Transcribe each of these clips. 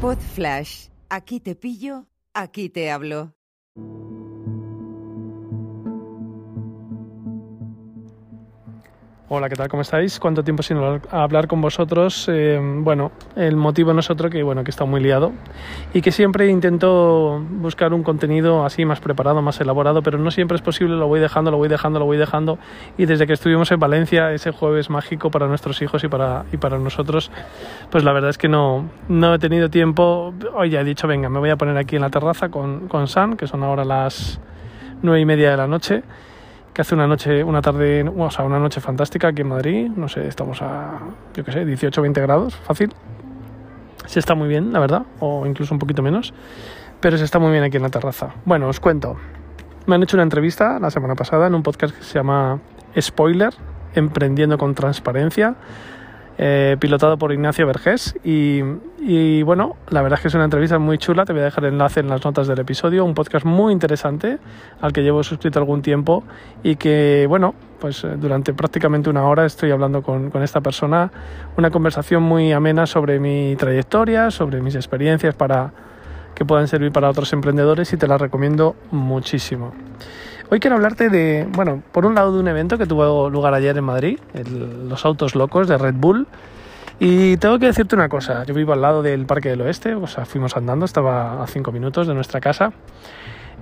Pod Flash. Aquí te pillo, aquí te hablo. Hola, ¿qué tal? ¿Cómo estáis? ¿Cuánto tiempo sin hablar con vosotros? Eh, bueno, el motivo no es otro que, bueno, que está muy liado y que siempre intento buscar un contenido así más preparado, más elaborado, pero no siempre es posible, lo voy dejando, lo voy dejando, lo voy dejando y desde que estuvimos en Valencia, ese jueves mágico para nuestros hijos y para, y para nosotros, pues la verdad es que no, no he tenido tiempo. Hoy ya he dicho, venga, me voy a poner aquí en la terraza con, con San, que son ahora las nueve y media de la noche que hace una noche, una tarde, o sea, una noche fantástica aquí en Madrid. No sé, estamos a, yo qué sé, 18 20 grados, fácil. Se está muy bien, la verdad, o incluso un poquito menos, pero se está muy bien aquí en la terraza. Bueno, os cuento. Me han hecho una entrevista la semana pasada en un podcast que se llama Spoiler, Emprendiendo con Transparencia eh, pilotado por Ignacio Vergés. Y, bueno, la verdad es que es una entrevista muy chula. Te voy a dejar el enlace en las notas del episodio. Un podcast muy interesante al que llevo suscrito algún tiempo y que, bueno, pues eh, durante prácticamente una hora estoy hablando con, con esta persona. Una conversación muy amena sobre mi trayectoria, sobre mis experiencias para que puedan servir para otros emprendedores y te la recomiendo muchísimo. Hoy quiero hablarte de, bueno, por un lado de un evento que tuvo lugar ayer en Madrid, los autos locos de Red Bull. Y tengo que decirte una cosa, yo vivo al lado del Parque del Oeste, o sea, fuimos andando, estaba a cinco minutos de nuestra casa.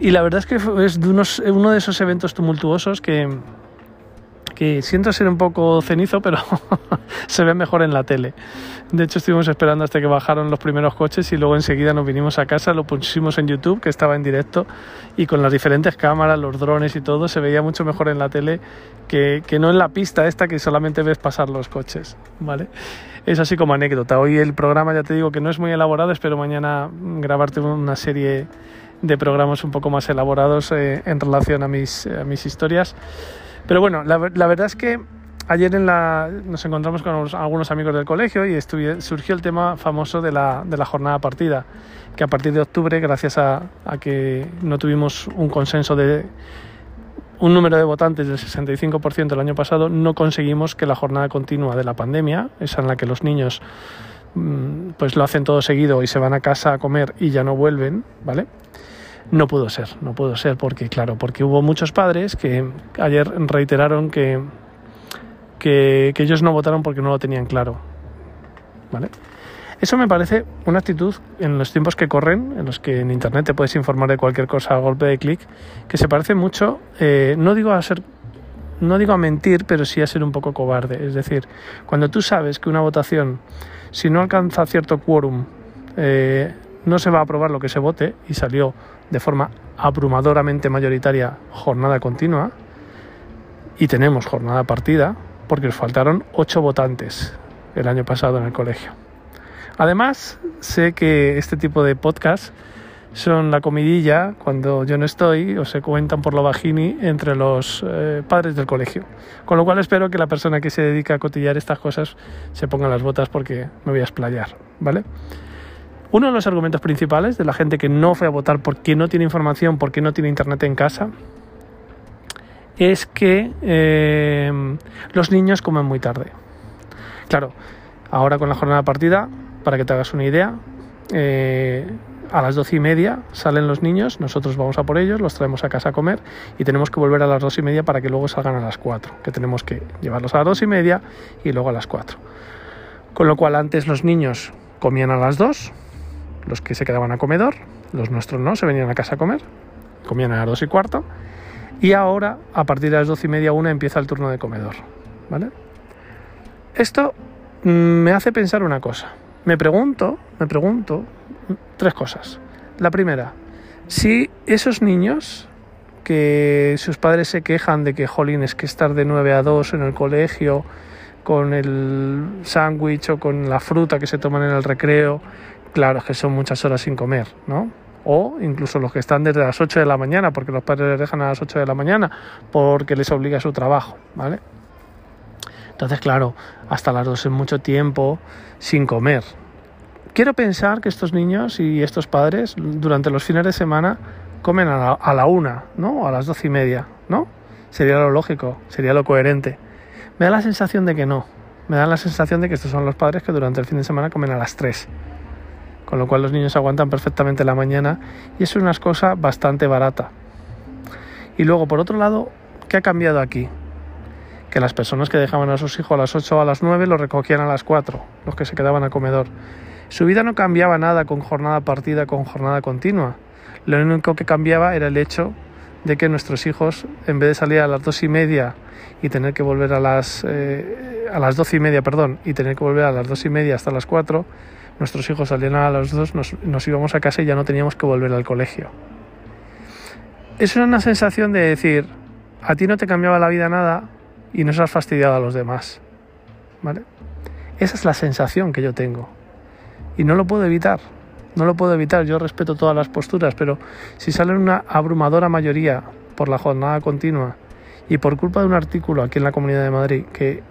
Y la verdad es que es de unos, uno de esos eventos tumultuosos que, siento ser un poco cenizo, pero se ve mejor en la tele. De hecho, estuvimos esperando hasta que bajaron los primeros coches y luego enseguida nos vinimos a casa, lo pusimos en YouTube, que estaba en directo, y con las diferentes cámaras, los drones y todo, se veía mucho mejor en la tele que, no en la pista esta que solamente ves pasar los coches, ¿vale? Es así como anécdota. Hoy el programa, ya te digo que no es muy elaborado, espero mañana grabarte una serie de programas un poco más elaborados eh, en relación a a mis historias. Pero bueno, la, verdad es que ayer en la, nos encontramos con algunos amigos del colegio y surgió el tema famoso de la, de la, jornada partida, que a partir de octubre, gracias a, que no tuvimos un consenso de un número de votantes del 65% el año pasado, no conseguimos que la jornada continua de la pandemia, esa en la que los niños mm, pues lo hacen todo seguido y se van a casa a comer y ya no vuelven, ¿vale? No pudo ser, no pudo ser porque, claro, porque hubo muchos padres que ayer reiteraron que, que, ellos no votaron porque no lo tenían claro. ¿Vale? Eso me parece una actitud en los tiempos que corren, en los que en Internet te puedes informar de cualquier cosa a golpe de clic, que se parece mucho, eh, no digo a ser, no digo a mentir, pero sí a ser un poco cobarde. Es decir, cuando tú sabes que una votación, si no alcanza cierto quórum, eh, no se va a aprobar lo que se vote y salió de forma abrumadoramente mayoritaria jornada continua y tenemos jornada partida porque nos faltaron ocho votantes el año pasado en el colegio. Además, sé que este tipo de podcasts son la comidilla cuando yo no estoy o se cuentan por lo bajini entre los eh, padres del colegio. Con lo cual espero que la persona que se dedica a cotillar estas cosas se ponga las botas porque me voy a explayar, ¿vale? Uno de los argumentos principales de la gente que no fue a votar porque no tiene información, porque no tiene internet en casa, es que eh, los niños comen muy tarde. Claro, ahora con la jornada partida, para que te hagas una idea, eh, a las doce y media salen los niños, nosotros vamos a por ellos, los traemos a casa a comer y tenemos que volver a las dos y media para que luego salgan a las cuatro, que tenemos que llevarlos a las dos y media y luego a las cuatro. Con lo cual antes los niños comían a las dos, los que se quedaban a comedor, los nuestros no, se venían a casa a comer, comían a las dos y cuarto, y ahora a partir de las doce y media una empieza el turno de comedor, ¿vale? Esto mm, me hace pensar una cosa. Me pregunto, me pregunto tres cosas. La primera, si esos niños que sus padres se quejan de que, jolín, es que estar de 9 a 2 en el colegio, con el sándwich o con la fruta que se toman en el recreo, claro, que son muchas horas sin comer, ¿no? O incluso los que están desde las 8 de la mañana, porque los padres les dejan a las 8 de la mañana, porque les obliga su trabajo, ¿vale? Entonces, claro, hasta las 2 es mucho tiempo sin comer. Quiero pensar que estos niños y estos padres durante los fines de semana comen a la, a la una, ¿no? O a las doce y media, ¿no? Sería lo lógico, sería lo coherente. Me da la sensación de que no. Me da la sensación de que estos son los padres que durante el fin de semana comen a las 3 con lo cual los niños aguantan perfectamente la mañana y es una cosa bastante barata. Y luego, por otro lado, ¿qué ha cambiado aquí? Que las personas que dejaban a sus hijos a las 8 o a las 9 los recogían a las 4, los que se quedaban a comedor. Su vida no cambiaba nada con jornada partida, con jornada continua. Lo único que cambiaba era el hecho de que nuestros hijos, en vez de salir a las dos y media y tener que volver a las, eh, a las doce y media, perdón, y tener que volver a las dos y media hasta las cuatro, nuestros hijos salían a las dos, nos, íbamos a casa y ya no teníamos que volver al colegio. Es una sensación de decir, a ti no te cambiaba la vida nada y no se has fastidiado a los demás. Esa es la sensación que yo tengo. Y no lo puedo evitar. No lo puedo evitar. Yo respeto todas las posturas, pero si sale una abrumadora mayoría por la jornada continua y por culpa de un artículo aquí en la Comunidad de Madrid que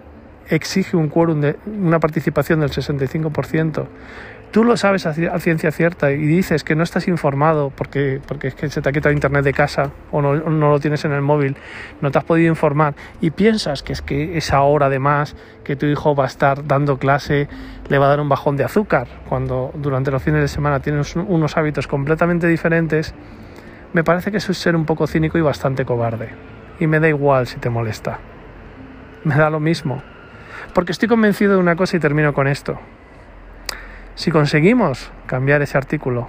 exige un quórum de una participación del 65%, tú lo sabes a, ciencia cierta y dices que no estás informado porque, porque es que se te ha quitado internet de casa o no, no, lo tienes en el móvil, no te has podido informar y piensas que es que esa hora de más que tu hijo va a estar dando clase le va a dar un bajón de azúcar cuando durante los fines de semana tienes unos hábitos completamente diferentes, me parece que eso es ser un poco cínico y bastante cobarde. Y me da igual si te molesta. Me da lo mismo. Porque estoy convencido de una cosa y termino con esto. Si conseguimos cambiar ese artículo,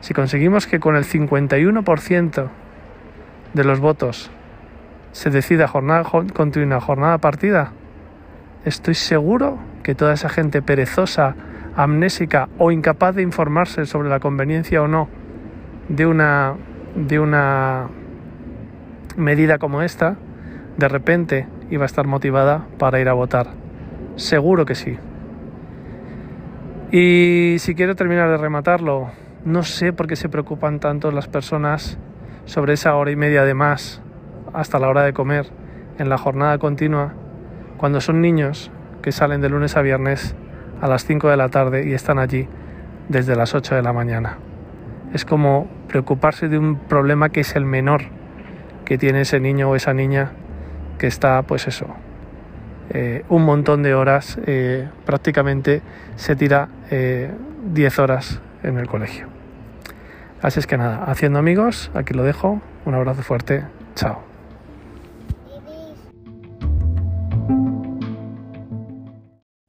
si conseguimos que con el 51% de los votos se decida jornada continua, jornada partida, estoy seguro que toda esa gente perezosa, amnésica o incapaz de informarse sobre la conveniencia o no de una, de una medida como esta, de repente iba a estar motivada para ir a votar. Seguro que sí. Y si quiero terminar de rematarlo, no sé por qué se preocupan tanto las personas sobre esa hora y media de más hasta la hora de comer en la jornada continua, cuando son niños que salen de lunes a viernes a las 5 de la tarde y están allí desde las 8 de la mañana. Es como preocuparse de un problema que es el menor que tiene ese niño o esa niña que está, pues eso, eh, un montón de horas, eh, prácticamente se tira 10 eh, horas en el colegio. Así es que nada, haciendo amigos, aquí lo dejo, un abrazo fuerte, chao.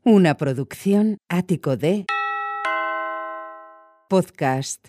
Una producción ático de podcast